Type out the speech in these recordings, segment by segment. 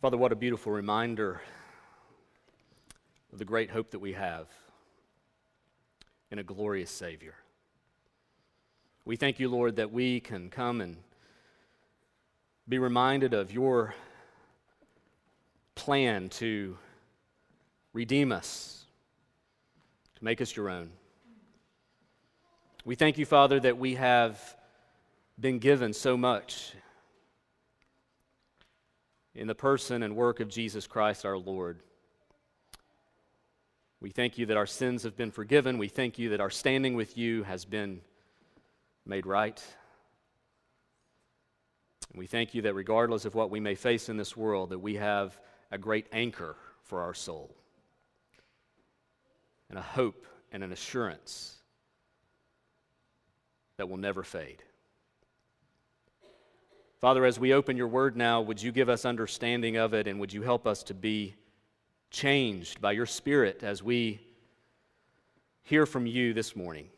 Father, what a beautiful reminder of the great hope that we have in a glorious Savior. We thank you, Lord, that we can come and be reminded of your plan to redeem us, to make us your own. We thank you, Father, that we have been given so much in the person and work of Jesus Christ our Lord. We thank you that our sins have been forgiven. We thank you that our standing with you has been made right. And we thank you that regardless of what we may face in this world, that we have a great anchor for our soul and a hope and an assurance that will never fade. Father, as we open your word now, would you give us understanding of it and would you help us to be changed by your Spirit as we hear from you this morning?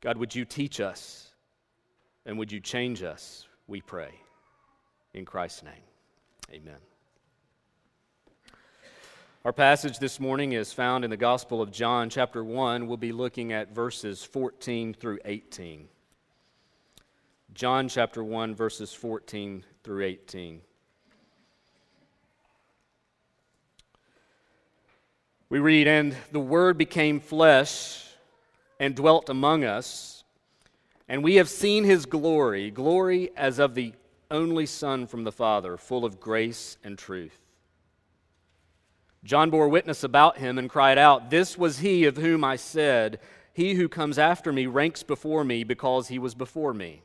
God, would you teach us and would you change us, we pray. In Christ's name, amen. Our passage this morning is found in the Gospel of John, chapter 1. We'll be looking at verses 14 through 18. John chapter 1, verses 14 through 18. We read, And the Word became flesh and dwelt among us, and we have seen his glory, glory as of the only Son from the Father, full of grace and truth. John bore witness about him and cried out, This was he of whom I said, He who comes after me ranks before me because he was before me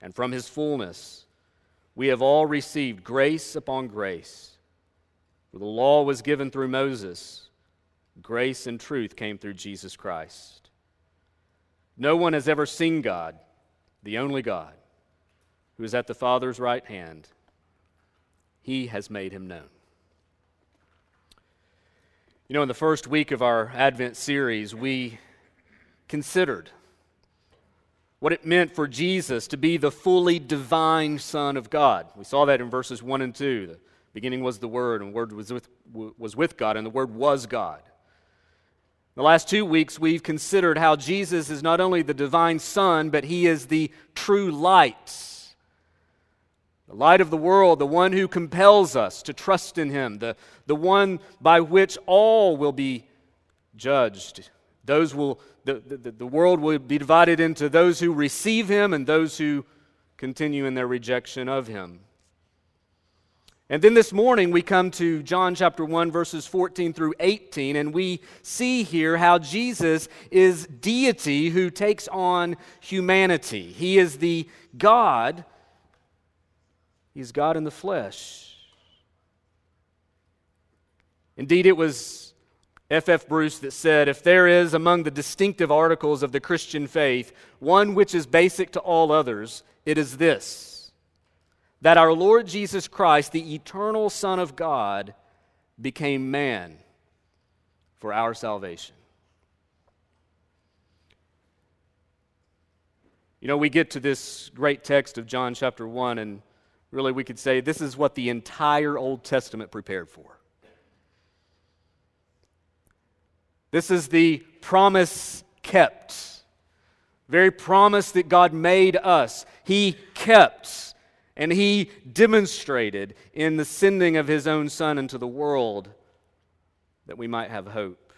and from his fullness we have all received grace upon grace. For the law was given through Moses, grace and truth came through Jesus Christ. No one has ever seen God, the only God, who is at the Father's right hand. He has made him known. You know, in the first week of our Advent series, we considered what it meant for Jesus to be the fully divine Son of God. We saw that in verses 1 and 2. The beginning was the Word, and the Word was with, was with God, and the Word was God. The last two weeks, we've considered how Jesus is not only the divine Son, but he is the true light. The light of the world, the one who compels us to trust in him, the, the one by which all will be judged. Those will the, the, the world will be divided into those who receive him and those who continue in their rejection of him. And then this morning we come to John chapter 1, verses 14 through 18, and we see here how Jesus is deity who takes on humanity. He is the God, He's God in the flesh. Indeed, it was F. F. Bruce that said, If there is among the distinctive articles of the Christian faith one which is basic to all others, it is this that our Lord Jesus Christ, the eternal Son of God, became man for our salvation. You know, we get to this great text of John chapter 1, and really we could say this is what the entire Old Testament prepared for. This is the promise kept. Very promise that God made us. He kept and He demonstrated in the sending of His own Son into the world that we might have hope.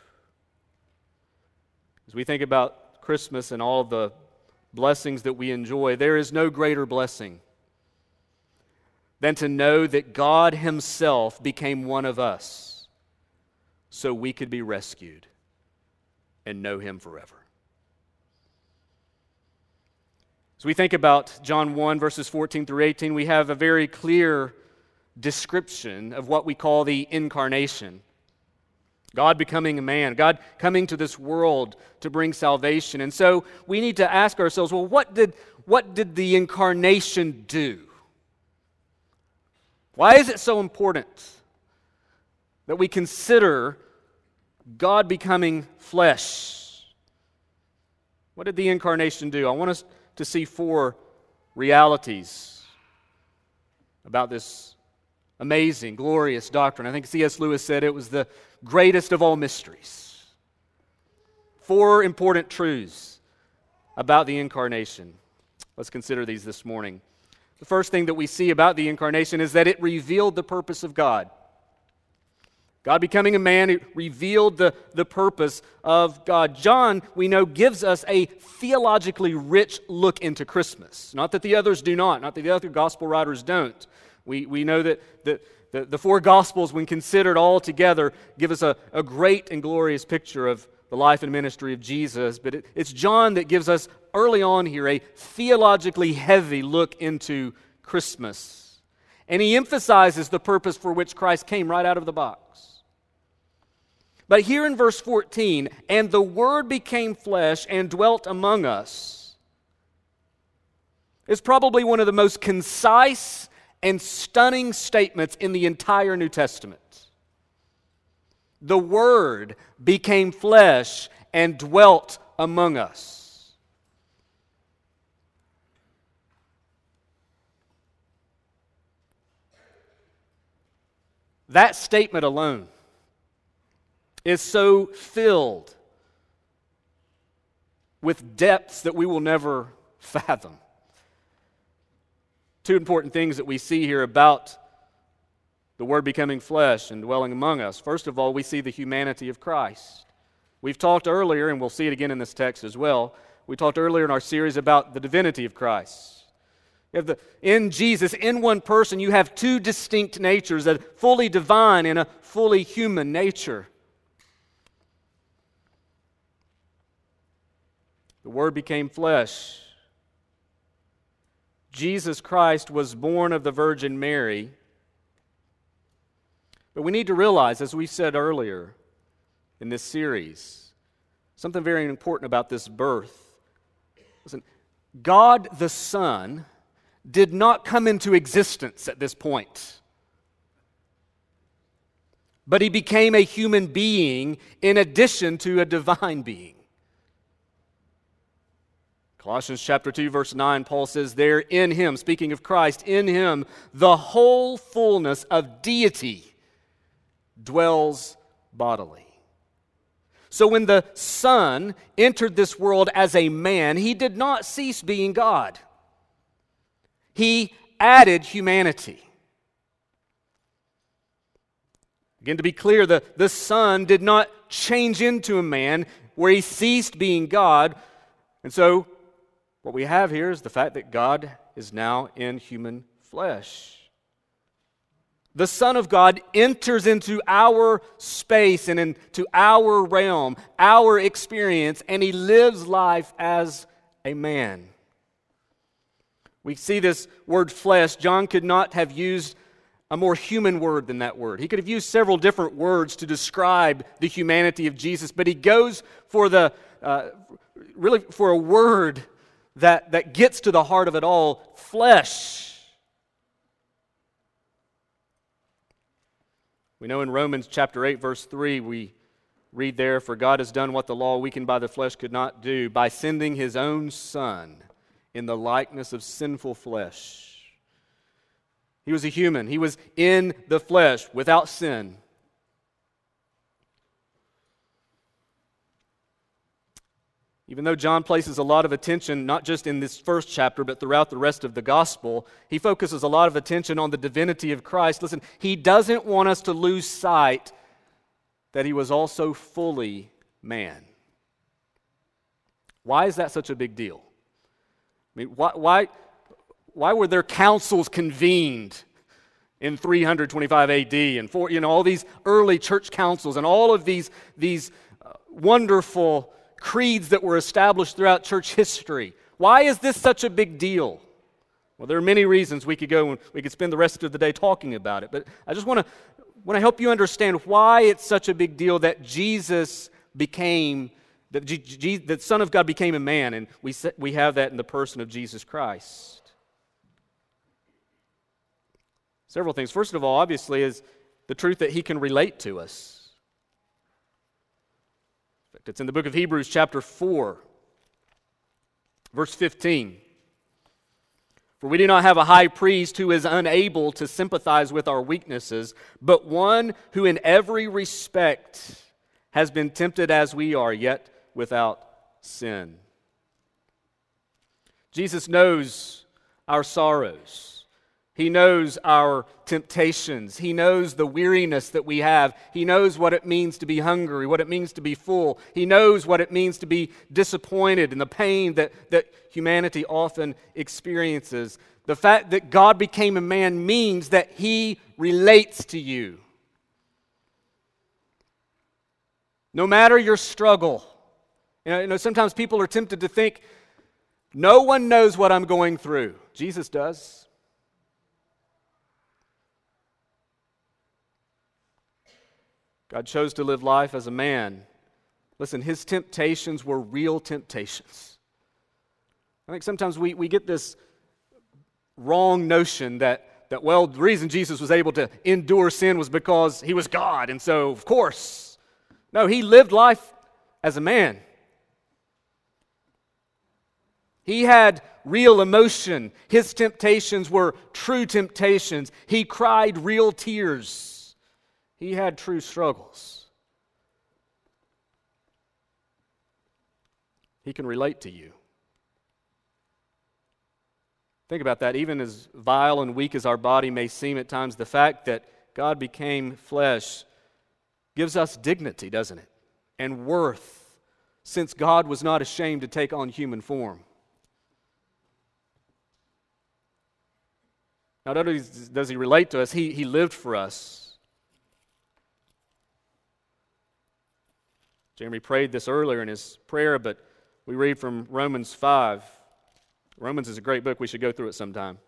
As we think about Christmas and all the blessings that we enjoy, there is no greater blessing than to know that God Himself became one of us so we could be rescued and know him forever. As we think about John 1, verses 14 through 18, we have a very clear description of what we call the incarnation. God becoming a man, God coming to this world to bring salvation. And so we need to ask ourselves well, what did, what did the incarnation do? Why is it so important that we consider God becoming flesh. What did the incarnation do? I want us to see four realities about this amazing, glorious doctrine. I think C.S. Lewis said it was the greatest of all mysteries. Four important truths about the incarnation. Let's consider these this morning. The first thing that we see about the incarnation is that it revealed the purpose of God. God becoming a man, revealed the, the purpose of God. John, we know, gives us a theologically rich look into Christmas. Not that the others do not, not that the other gospel writers don't. We, we know that the, the, the four gospels, when considered all together, give us a, a great and glorious picture of the life and ministry of Jesus. But it, it's John that gives us early on here a theologically heavy look into Christmas. And he emphasizes the purpose for which Christ came right out of the box. But here in verse 14, and the Word became flesh and dwelt among us, is probably one of the most concise and stunning statements in the entire New Testament. The Word became flesh and dwelt among us. That statement alone is so filled with depths that we will never fathom. Two important things that we see here about the Word becoming flesh and dwelling among us. First of all, we see the humanity of Christ. We've talked earlier, and we'll see it again in this text as well. We talked earlier in our series about the divinity of Christ. You have the, in Jesus, in one person, you have two distinct natures a fully divine and a fully human nature. The Word became flesh. Jesus Christ was born of the Virgin Mary. But we need to realize, as we said earlier in this series, something very important about this birth. Listen, God the Son did not come into existence at this point. But he became a human being in addition to a divine being. Colossians chapter 2 verse 9 Paul says there in him speaking of Christ in him the whole fullness of deity dwells bodily. So when the son entered this world as a man he did not cease being God. He added humanity. Again, to be clear, the, the Son did not change into a man where he ceased being God. And so what we have here is the fact that God is now in human flesh. The Son of God enters into our space and into our realm, our experience, and he lives life as a man. We see this word flesh. John could not have used a more human word than that word. He could have used several different words to describe the humanity of Jesus, but he goes for the uh, really for a word that, that gets to the heart of it all flesh. We know in Romans chapter 8, verse 3, we read there, For God has done what the law weakened by the flesh could not do by sending his own Son in the likeness of sinful flesh. He was a human, he was in the flesh without sin. Even though John places a lot of attention, not just in this first chapter, but throughout the rest of the gospel, he focuses a lot of attention on the divinity of Christ. Listen, he doesn't want us to lose sight that he was also fully man. Why is that such a big deal? I mean, why, why, why were there councils convened in 325 AD and for, you know, all these early church councils and all of these, these uh, wonderful creeds that were established throughout church history. Why is this such a big deal? Well, there are many reasons we could go and we could spend the rest of the day talking about it, but I just want to want to help you understand why it's such a big deal that Jesus became that the Son of God became a man, and we we have that in the person of Jesus Christ. Several things. First of all, obviously, is the truth that He can relate to us. It's in the book of Hebrews, chapter 4, verse 15. For we do not have a high priest who is unable to sympathize with our weaknesses, but one who in every respect has been tempted as we are, yet without sin. Jesus knows our sorrows. He knows our temptations. He knows the weariness that we have. He knows what it means to be hungry, what it means to be full. He knows what it means to be disappointed and the pain that, that humanity often experiences. The fact that God became a man means that He relates to you. No matter your struggle, you know, you know sometimes people are tempted to think, no one knows what I'm going through. Jesus does. God chose to live life as a man. Listen, his temptations were real temptations. I think sometimes we, we get this wrong notion that, that, well, the reason Jesus was able to endure sin was because he was God, and so, of course. No, he lived life as a man. He had real emotion. His temptations were true temptations. He cried real tears. He had true struggles. He can relate to you. Think about that. Even as vile and weak as our body may seem at times, the fact that God became flesh gives us dignity, doesn't it? And worth, since God was not ashamed to take on human form. Not only does he relate to us, he, he lived for us. Jeremy prayed this earlier in his prayer, but we read from Romans 5. Romans is a great book. We should go through it sometime.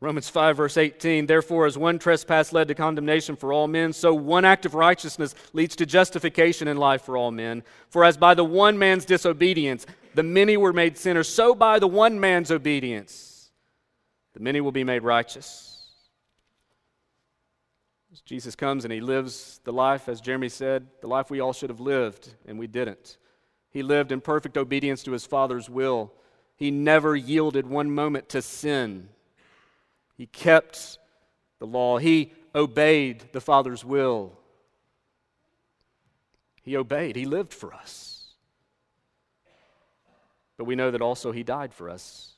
Romans 5, verse 18. Therefore, as one trespass led to condemnation for all men, so one act of righteousness leads to justification in life for all men. For as by the one man's disobedience the many were made sinners, so by the one man's obedience the many will be made righteous. Jesus comes and he lives the life, as Jeremy said, the life we all should have lived, and we didn't. He lived in perfect obedience to his Father's will. He never yielded one moment to sin. He kept the law. He obeyed the Father's will. He obeyed. He lived for us. But we know that also He died for us.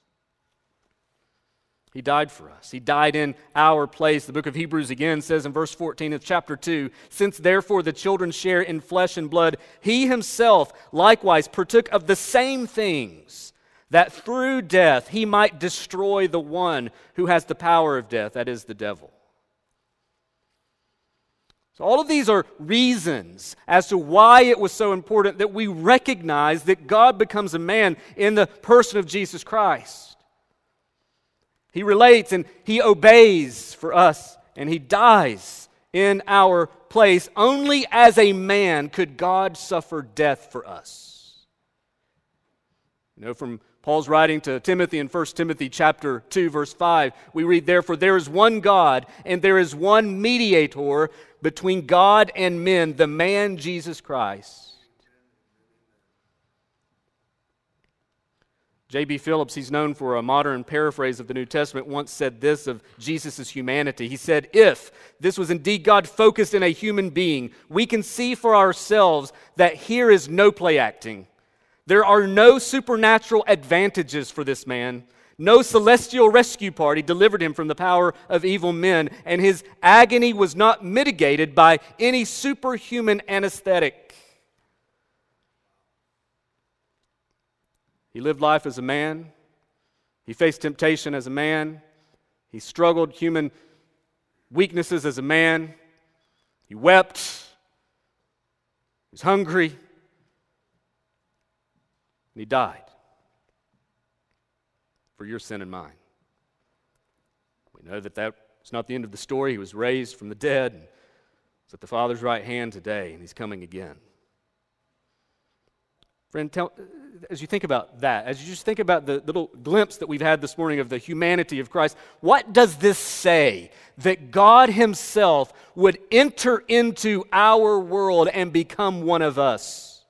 He died for us. He died in our place. The book of Hebrews again says in verse 14 of chapter 2 Since therefore the children share in flesh and blood, he himself likewise partook of the same things, that through death he might destroy the one who has the power of death, that is, the devil. So, all of these are reasons as to why it was so important that we recognize that God becomes a man in the person of Jesus Christ. He relates and he obeys for us, and he dies in our place. Only as a man could God suffer death for us. You know, from Paul's writing to Timothy in 1 Timothy chapter 2 verse 5, we read therefore there is one God and there is one mediator between God and men, the man Jesus Christ J.B. Phillips, he's known for a modern paraphrase of the New Testament, once said this of Jesus' humanity. He said, If this was indeed God focused in a human being, we can see for ourselves that here is no play acting. There are no supernatural advantages for this man. No celestial rescue party delivered him from the power of evil men, and his agony was not mitigated by any superhuman anesthetic. He lived life as a man. He faced temptation as a man. He struggled human weaknesses as a man. He wept. He was hungry. And he died for your sin and mine. We know that that is not the end of the story. He was raised from the dead is at the Father's right hand today, and he's coming again. Friend, tell, as you think about that, as you just think about the little glimpse that we've had this morning of the humanity of Christ, what does this say? That God Himself would enter into our world and become one of us.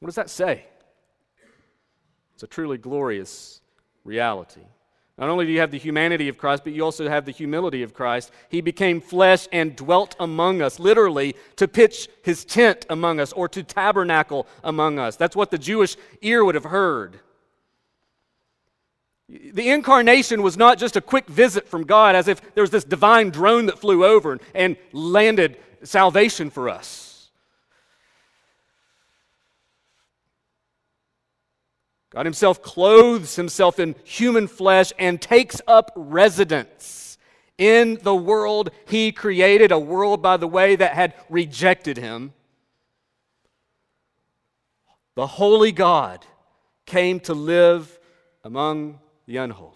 What does that say? It's a truly glorious reality. Not only do you have the humanity of Christ, but you also have the humility of Christ. He became flesh and dwelt among us, literally, to pitch his tent among us or to tabernacle among us. That's what the Jewish ear would have heard. The incarnation was not just a quick visit from God, as if there was this divine drone that flew over and landed salvation for us. God Himself clothes Himself in human flesh and takes up residence in the world He created, a world, by the way, that had rejected Him. The holy God came to live among the unholy.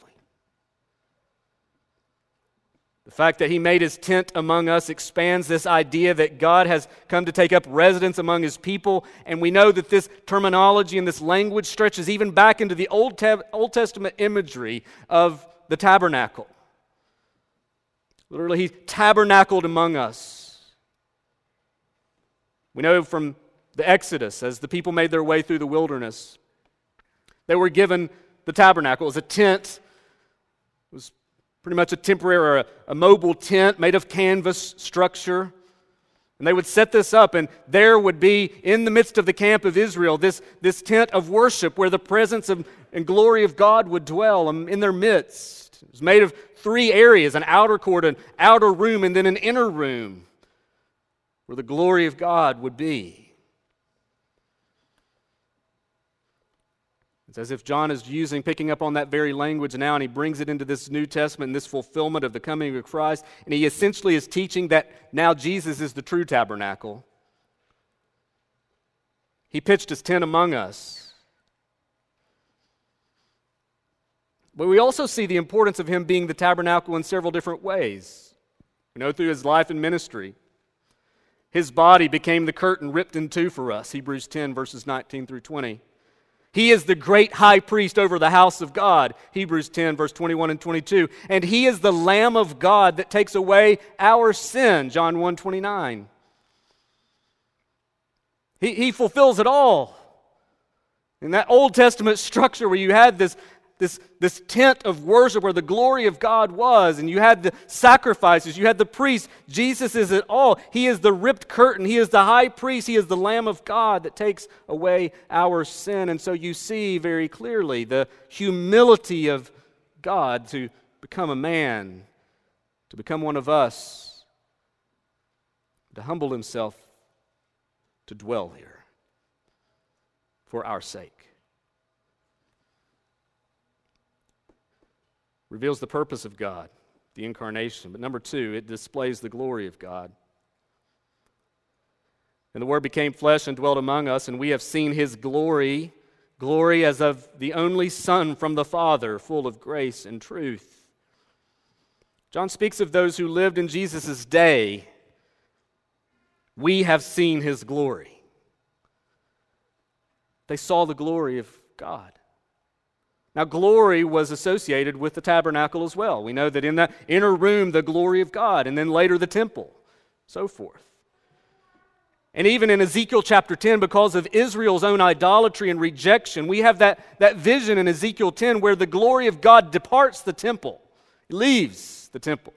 The fact that he made his tent among us expands this idea that God has come to take up residence among his people. And we know that this terminology and this language stretches even back into the Old, Old Testament imagery of the tabernacle. Literally, he tabernacled among us. We know from the Exodus, as the people made their way through the wilderness, they were given the tabernacle. It was a tent, it was pretty much a temporary or a, mobile tent made of canvas structure. And they would set this up, and there would be in the midst of the camp of Israel this, this tent of worship where the presence of, and glory of God would dwell um, in their midst. It was made of three areas an outer court, an outer room, and then an inner room where the glory of God would be. It's as if John is using, picking up on that very language now, and he brings it into this New Testament, and this fulfillment of the coming of Christ. And he essentially is teaching that now Jesus is the true tabernacle. He pitched his tent among us. But we also see the importance of him being the tabernacle in several different ways. We know through his life and ministry. His body became the curtain ripped in two for us, Hebrews 10, verses 19 through 20. He is the great high priest over the house of God. Hebrews 10, verse 21 and 22. And he is the Lamb of God that takes away our sin. John 1 29. He, he fulfills it all. In that Old Testament structure where you had this this, this tent of worship where the glory of God was, and you had the sacrifices, you had the priest. Jesus is it all. He is the ripped curtain, He is the high priest, He is the Lamb of God that takes away our sin. And so you see very clearly the humility of God to become a man, to become one of us, to humble Himself to dwell here for our sake. Reveals the purpose of God, the incarnation. But number two, it displays the glory of God. And the Word became flesh and dwelt among us, and we have seen his glory, glory as of the only Son from the Father, full of grace and truth. John speaks of those who lived in Jesus' day. We have seen his glory. They saw the glory of God. Now, glory was associated with the tabernacle as well. We know that in that inner room, the glory of God, and then later the temple, so forth. And even in Ezekiel chapter 10, because of Israel's own idolatry and rejection, we have that, that vision in Ezekiel 10 where the glory of God departs the temple, leaves the temple.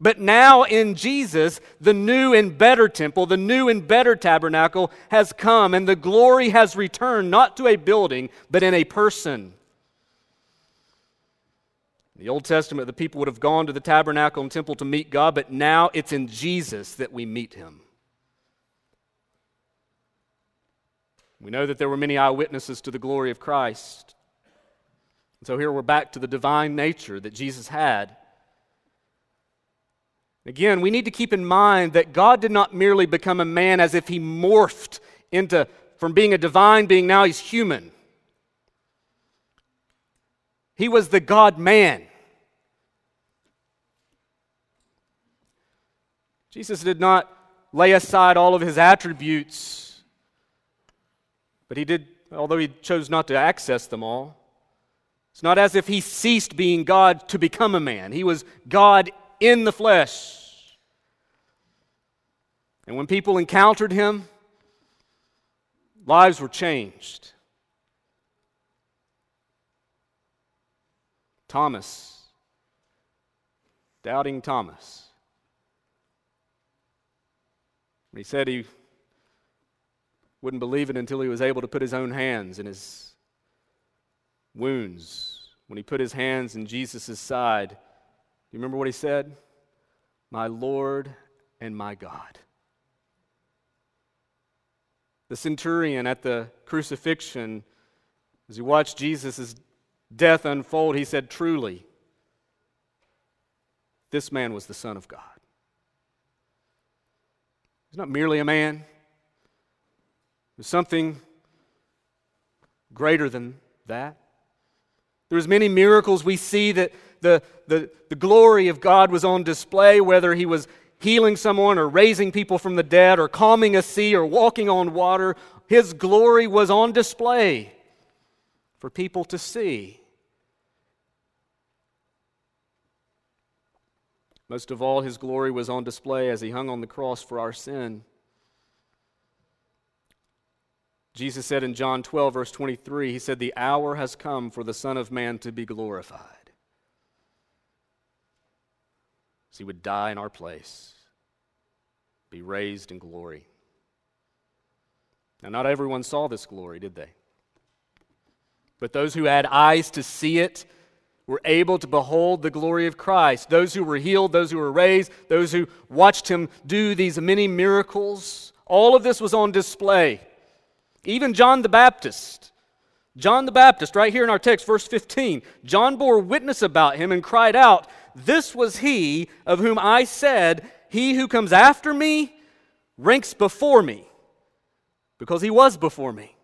But now in Jesus, the new and better temple, the new and better tabernacle has come, and the glory has returned not to a building, but in a person. In the Old Testament, the people would have gone to the tabernacle and temple to meet God, but now it's in Jesus that we meet him. We know that there were many eyewitnesses to the glory of Christ. And so here we're back to the divine nature that Jesus had. Again, we need to keep in mind that God did not merely become a man as if he morphed into from being a divine being, now he's human. He was the God man. Jesus did not lay aside all of his attributes, but he did, although he chose not to access them all. It's not as if he ceased being God to become a man, he was God in the flesh. And when people encountered him, Lives were changed. Thomas, doubting Thomas, he said he wouldn't believe it until he was able to put his own hands in his wounds. When he put his hands in Jesus' side, do you remember what he said? My Lord and my God. The centurion at the crucifixion, as he watched Jesus' death unfold, he said, Truly, this man was the Son of God. He's not merely a man, there's something greater than that. There's many miracles we see that the, the, the glory of God was on display, whether he was healing someone or raising people from the dead or calming a sea or walking on water. His glory was on display for people to see. Most of all, his glory was on display as he hung on the cross for our sin. Jesus said in John 12, verse 23, He said, The hour has come for the Son of Man to be glorified. So he would die in our place, be raised in glory. Now, not everyone saw this glory, did they? But those who had eyes to see it were able to behold the glory of Christ. Those who were healed, those who were raised, those who watched him do these many miracles, all of this was on display. Even John the Baptist. John the Baptist, right here in our text, verse 15, John bore witness about him and cried out, This was he of whom I said, He who comes after me ranks before me, because he was before me.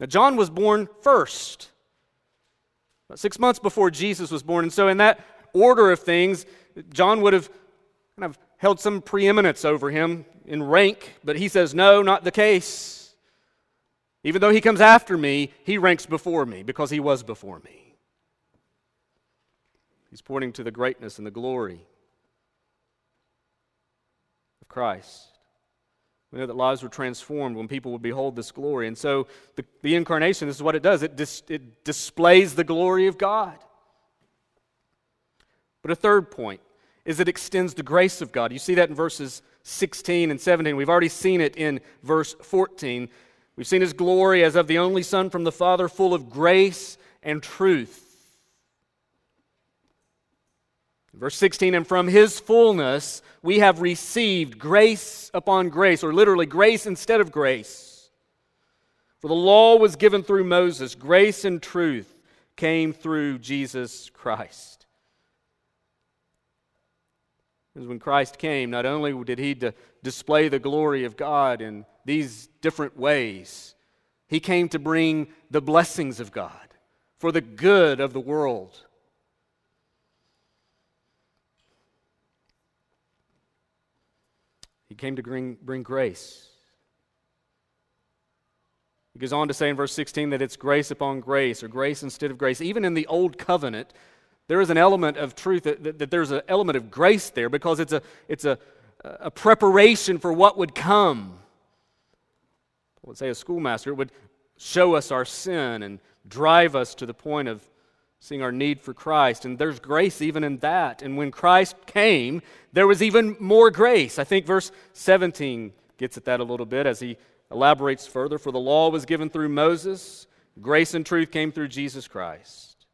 Now, John was born first, six months before Jesus was born. And so, in that order of things, John would have kind of held some preeminence over him in rank, but he says, No, not the case. Even though he comes after me, he ranks before me because he was before me. He's pointing to the greatness and the glory of Christ. We know that lives were transformed when people would behold this glory. And so the, the incarnation, this is what it does it, dis, it displays the glory of God. But a third point is it extends the grace of God. You see that in verses 16 and 17. We've already seen it in verse 14. We've seen his glory as of the only Son from the Father, full of grace and truth. Verse 16, and from his fullness we have received grace upon grace, or literally grace instead of grace. For the law was given through Moses, grace and truth came through Jesus Christ. Because when Christ came, not only did he display the glory of God in these different ways, he came to bring the blessings of God for the good of the world. He came to bring, bring grace. He goes on to say in verse 16 that it's grace upon grace, or grace instead of grace. Even in the Old Covenant, there is an element of truth, that, that, that there's an element of grace there because it's, a, it's a, a preparation for what would come. I would say a schoolmaster, would show us our sin and drive us to the point of seeing our need for Christ. And there's grace even in that. And when Christ came, there was even more grace. I think verse 17 gets at that a little bit as he elaborates further. For the law was given through Moses, grace and truth came through Jesus Christ.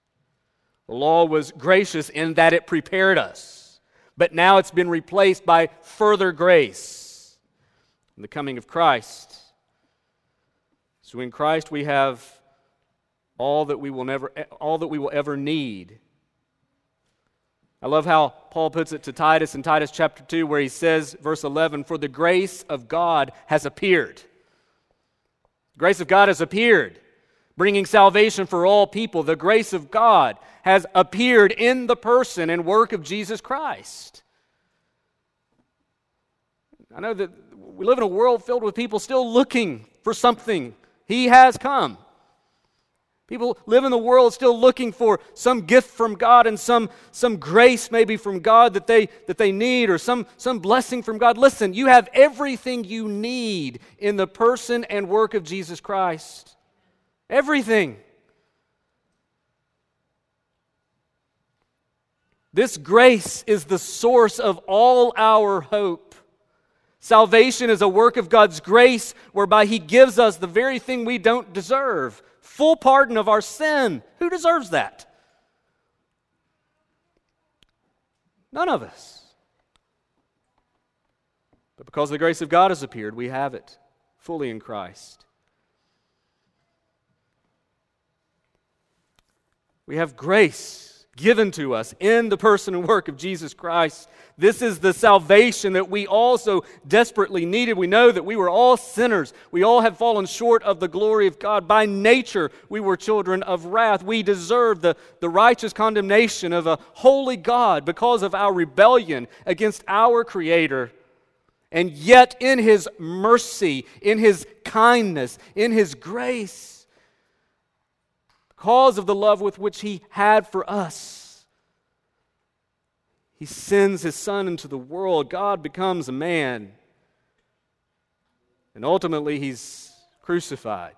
The law was gracious in that it prepared us, but now it's been replaced by further grace in the coming of Christ. So in Christ we have all that we will never eh, all that we will ever need. I love how Paul puts it to Titus in Titus chapter 2 where he says verse 11 for the grace of God has appeared. The grace of God has appeared bringing salvation for all people. The grace of God has appeared in the person and work of Jesus Christ. I know that we live in a world filled with people still looking for something. He has come. People live in the world still looking for some gift from God and some, some grace maybe from God that they, that they need or some, some blessing from God. Listen, you have everything you need in the person and work of Jesus Christ. Everything. This grace is the source of all our hope. Salvation is a work of God's grace whereby He gives us the very thing we don't deserve full pardon of our sin. Who deserves that? None of us. But because the grace of God has appeared, we have it fully in Christ. We have grace given to us in the person and work of Jesus Christ. This is the salvation that we also desperately needed. We know that we were all sinners. We all have fallen short of the glory of God. By nature, we were children of wrath. We deserved the, the righteous condemnation of a holy God because of our rebellion against our Creator. And yet, in His mercy, in His kindness, in His grace, because of the love with which He had for us. He sends His Son into the world. God becomes a man. And ultimately, He's crucified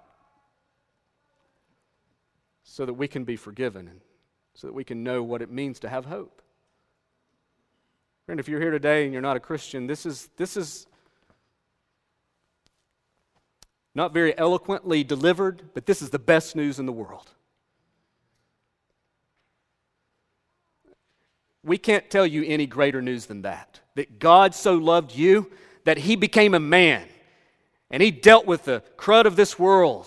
so that we can be forgiven and so that we can know what it means to have hope. Friend, if you're here today and you're not a Christian, this is, this is not very eloquently delivered, but this is the best news in the world. We can't tell you any greater news than that. That God so loved you that he became a man and he dealt with the crud of this world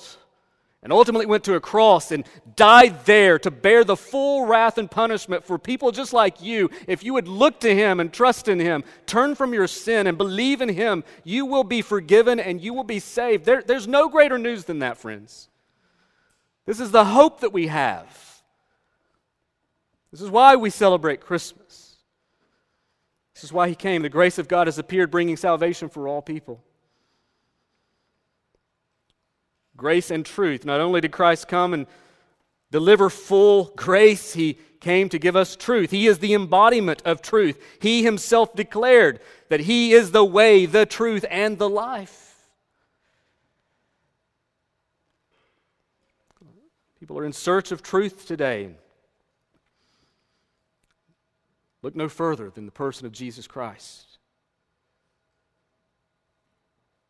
and ultimately went to a cross and died there to bear the full wrath and punishment for people just like you. If you would look to him and trust in him, turn from your sin and believe in him, you will be forgiven and you will be saved. There, there's no greater news than that, friends. This is the hope that we have. This is why we celebrate Christmas. This is why he came. The grace of God has appeared, bringing salvation for all people. Grace and truth. Not only did Christ come and deliver full grace, he came to give us truth. He is the embodiment of truth. He himself declared that he is the way, the truth, and the life. People are in search of truth today. Look no further than the person of Jesus Christ.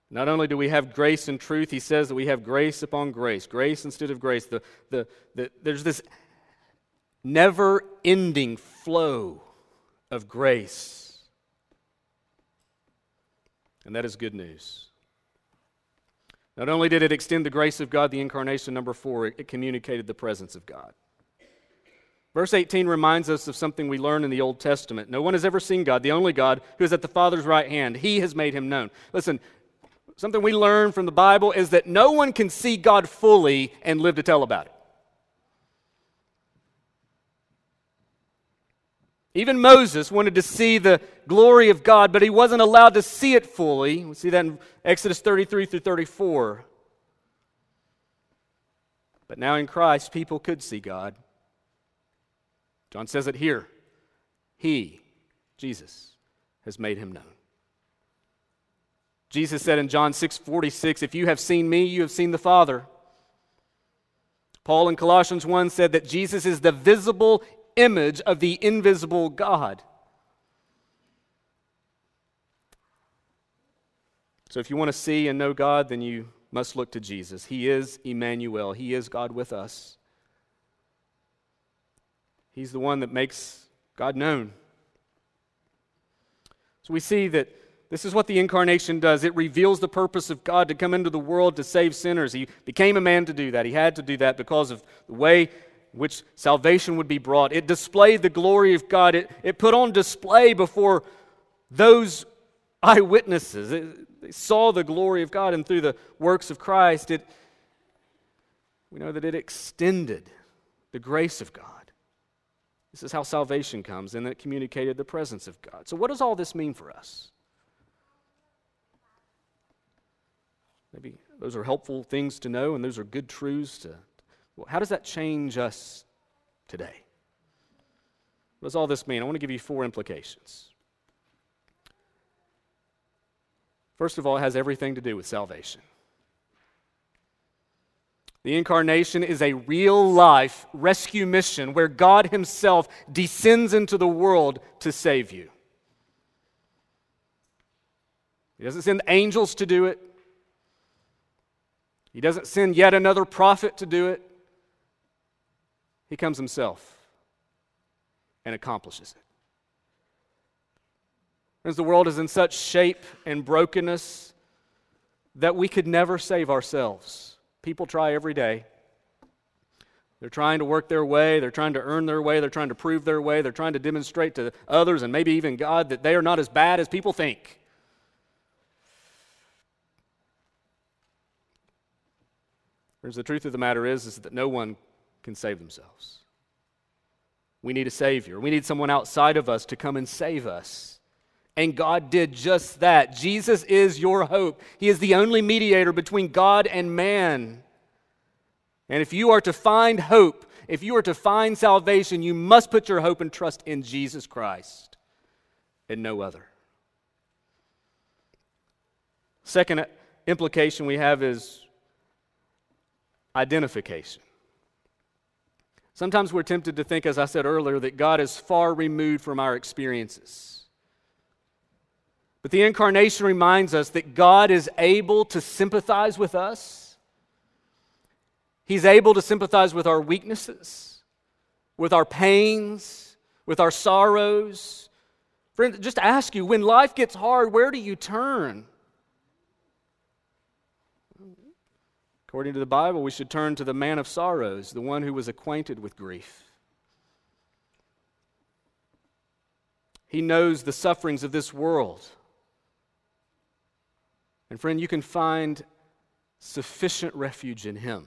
Not only do we have grace and truth, he says that we have grace upon grace, grace instead of grace. The, the, the, there's this never ending flow of grace. And that is good news. Not only did it extend the grace of God, the incarnation, number four, it, it communicated the presence of God. Verse 18 reminds us of something we learn in the Old Testament. No one has ever seen God, the only God who is at the Father's right hand. He has made him known. Listen, something we learn from the Bible is that no one can see God fully and live to tell about it. Even Moses wanted to see the glory of God, but he wasn't allowed to see it fully. We see that in Exodus 33 through 34. But now in Christ, people could see God. John says it here. He, Jesus, has made him known. Jesus said in John 6 46, If you have seen me, you have seen the Father. Paul in Colossians 1 said that Jesus is the visible image of the invisible God. So if you want to see and know God, then you must look to Jesus. He is Emmanuel, He is God with us. He's the one that makes God known. So we see that this is what the incarnation does. It reveals the purpose of God to come into the world to save sinners. He became a man to do that. He had to do that because of the way which salvation would be brought. It displayed the glory of God. It, it put on display before those eyewitnesses. It, they saw the glory of God, and through the works of Christ, it, we know that it extended the grace of God. This is how salvation comes, and it communicated the presence of God. So, what does all this mean for us? Maybe those are helpful things to know, and those are good truths to Well, how does that change us today? What does all this mean? I want to give you four implications. First of all, it has everything to do with salvation. The incarnation is a real life rescue mission where God Himself descends into the world to save you. He doesn't send angels to do it, He doesn't send yet another prophet to do it. He comes Himself and accomplishes it. As the world is in such shape and brokenness that we could never save ourselves. People try every day. They're trying to work their way, they're trying to earn their way, they're trying to prove their way, they're trying to demonstrate to others and maybe even God that they are not as bad as people think. Whereas the truth of the matter is, is that no one can save themselves. We need a Savior. We need someone outside of us to come and save us. And God did just that. Jesus is your hope. He is the only mediator between God and man. And if you are to find hope, if you are to find salvation, you must put your hope and trust in Jesus Christ and no other. Second implication we have is identification. Sometimes we're tempted to think, as I said earlier, that God is far removed from our experiences. But the incarnation reminds us that God is able to sympathize with us. He's able to sympathize with our weaknesses, with our pains, with our sorrows. Friend, just ask you when life gets hard, where do you turn? According to the Bible, we should turn to the man of sorrows, the one who was acquainted with grief. He knows the sufferings of this world. And friend, you can find sufficient refuge in Him.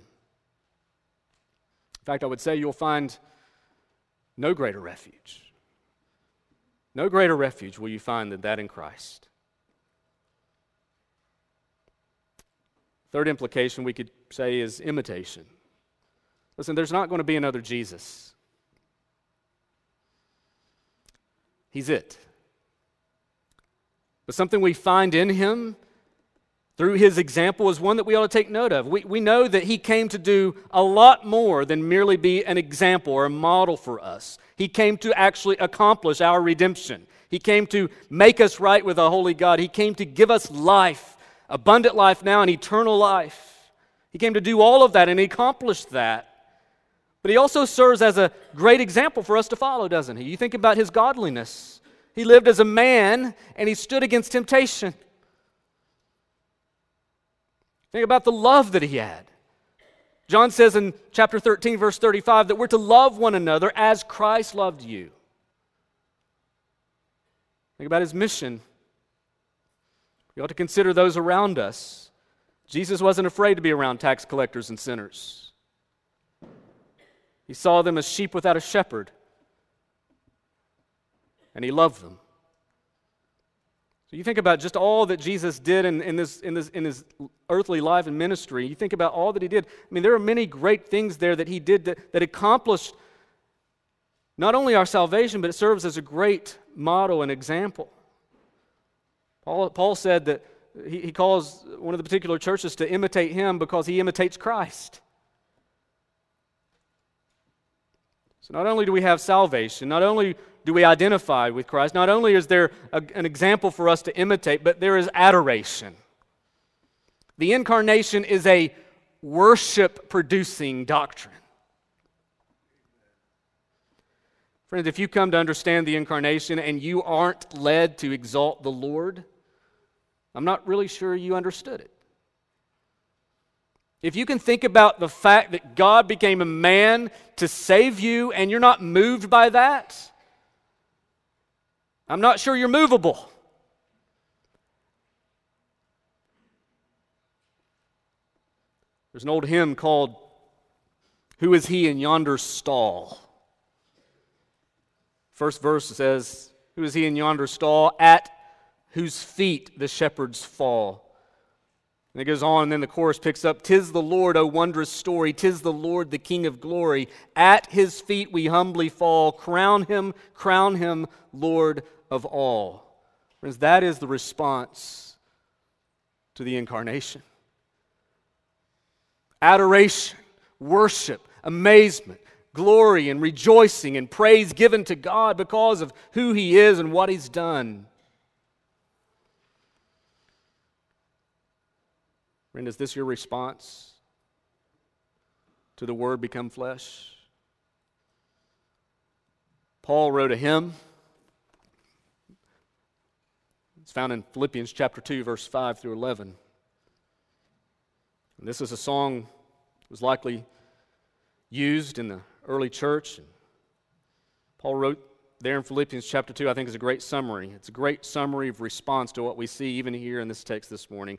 In fact, I would say you'll find no greater refuge. No greater refuge will you find than that in Christ. Third implication we could say is imitation. Listen, there's not going to be another Jesus. He's it. But something we find in him through his example is one that we ought to take note of. We, we know that he came to do a lot more than merely be an example or a model for us. He came to actually accomplish our redemption. He came to make us right with a holy God. He came to give us life, abundant life now, and eternal life. He came to do all of that, and he accomplished that. But he also serves as a great example for us to follow, doesn't he? You think about his godliness. He lived as a man, and he stood against temptation. Think about the love that he had. John says in chapter 13, verse 35, that we're to love one another as Christ loved you. Think about his mission. We ought to consider those around us. Jesus wasn't afraid to be around tax collectors and sinners. He saw them as sheep without a shepherd, and he loved them. You think about just all that Jesus did in, in, this, in, this, in his earthly life and ministry. You think about all that he did. I mean, there are many great things there that he did that, that accomplished not only our salvation, but it serves as a great model and example. Paul, Paul said that he, he calls one of the particular churches to imitate him because he imitates Christ. So not only do we have salvation, not only do we identify with Christ, not only is there a, an example for us to imitate, but there is adoration. The incarnation is a worship producing doctrine. Friends, if you come to understand the incarnation and you aren't led to exalt the Lord, I'm not really sure you understood it. If you can think about the fact that God became a man to save you and you're not moved by that, I'm not sure you're movable. There's an old hymn called Who is He in Yonder Stall? First verse says, Who is He in yonder stall? At whose feet the shepherds fall. And it goes on, and then the chorus picks up Tis the Lord, O wondrous story, tis the Lord, the King of glory. At his feet we humbly fall. Crown him, crown him, Lord of all. Friends, that is the response to the incarnation adoration, worship, amazement, glory, and rejoicing and praise given to God because of who he is and what he's done. Friend, is this your response to the Word become flesh? Paul wrote a hymn. It's found in Philippians chapter 2, verse 5 through 11. And this is a song that was likely used in the early church. Paul wrote there in Philippians chapter 2, I think is a great summary. It's a great summary of response to what we see even here in this text this morning.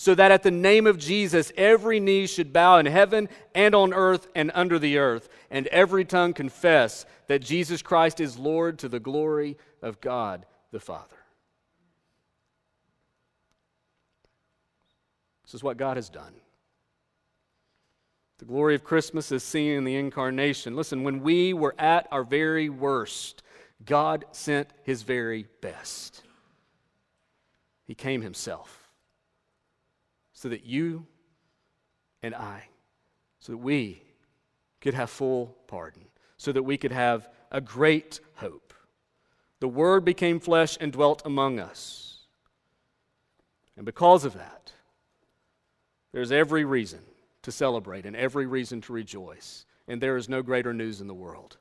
so that at the name of Jesus every knee should bow in heaven and on earth and under the earth, and every tongue confess that Jesus Christ is Lord to the glory of God the Father. This is what God has done. The glory of Christmas is seen in the incarnation. Listen, when we were at our very worst, God sent his very best. He came himself so that you and I, so that we could have full pardon, so that we could have a great hope. The Word became flesh and dwelt among us. And because of that, there's every reason to celebrate and every reason to rejoice. And there is no greater news in the world.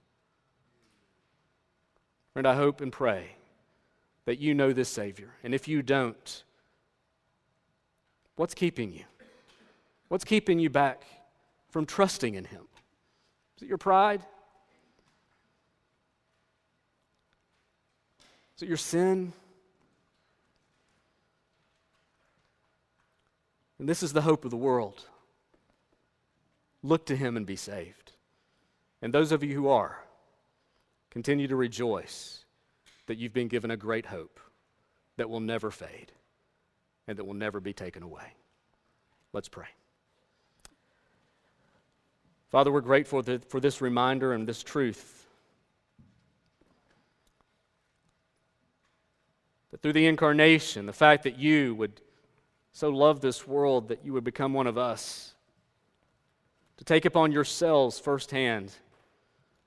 And I hope and pray that you know this Savior. And if you don't, What's keeping you? What's keeping you back from trusting in Him? Is it your pride? Is it your sin? And this is the hope of the world. Look to Him and be saved. And those of you who are, continue to rejoice that you've been given a great hope that will never fade and that will never be taken away. Let's pray. Father, we're grateful for this reminder and this truth. That through the incarnation, the fact that you would so love this world that you would become one of us, to take upon yourselves firsthand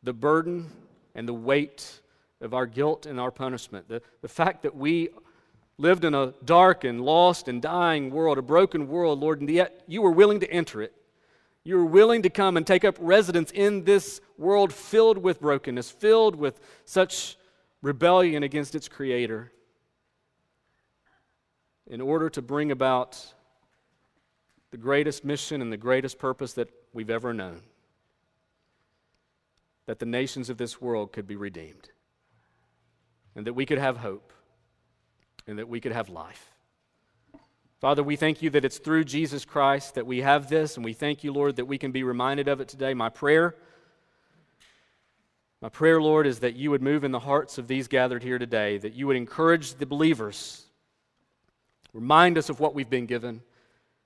the burden and the weight of our guilt and our punishment, the, the fact that we lived in a dark and lost and dying world, a broken world, Lord, and yet you were willing to enter it. You were willing to come and take up residence in this world filled with brokenness, filled with such rebellion against its creator, in order to bring about the greatest mission and the greatest purpose that we've ever known that the nations of this world could be redeemed and that we could have hope and that we could have life. Father, we thank you that it's through Jesus Christ that we have this, and we thank you, Lord, that we can be reminded of it today. My prayer, my prayer, Lord, is that you would move in the hearts of these gathered here today, that you would encourage the believers, remind us of what we've been given.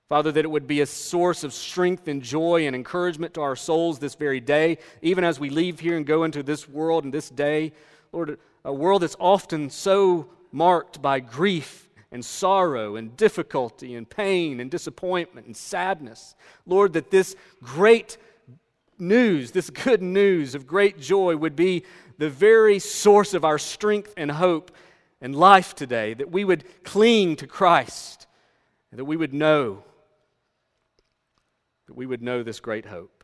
Father, that it would be a source of strength and joy and encouragement to our souls this very day, even as we leave here and go into this world and this day. Lord, a world that's often so marked by grief and sorrow and difficulty and pain and disappointment and sadness. Lord, that this great news, this good news of great joy, would be the very source of our strength and hope and life today, that we would cling to Christ, and that we would know, that we would know this great hope.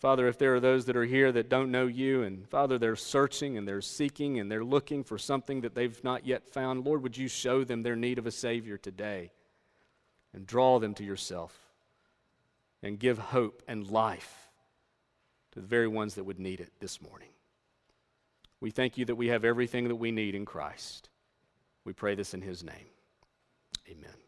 Father, if there are those that are here that don't know you, and Father, they're searching and they're seeking and they're looking for something that they've not yet found, Lord, would you show them their need of a Savior today and draw them to yourself and give hope and life to the very ones that would need it this morning. We thank you that we have everything that we need in Christ. We pray this in his name. Amen.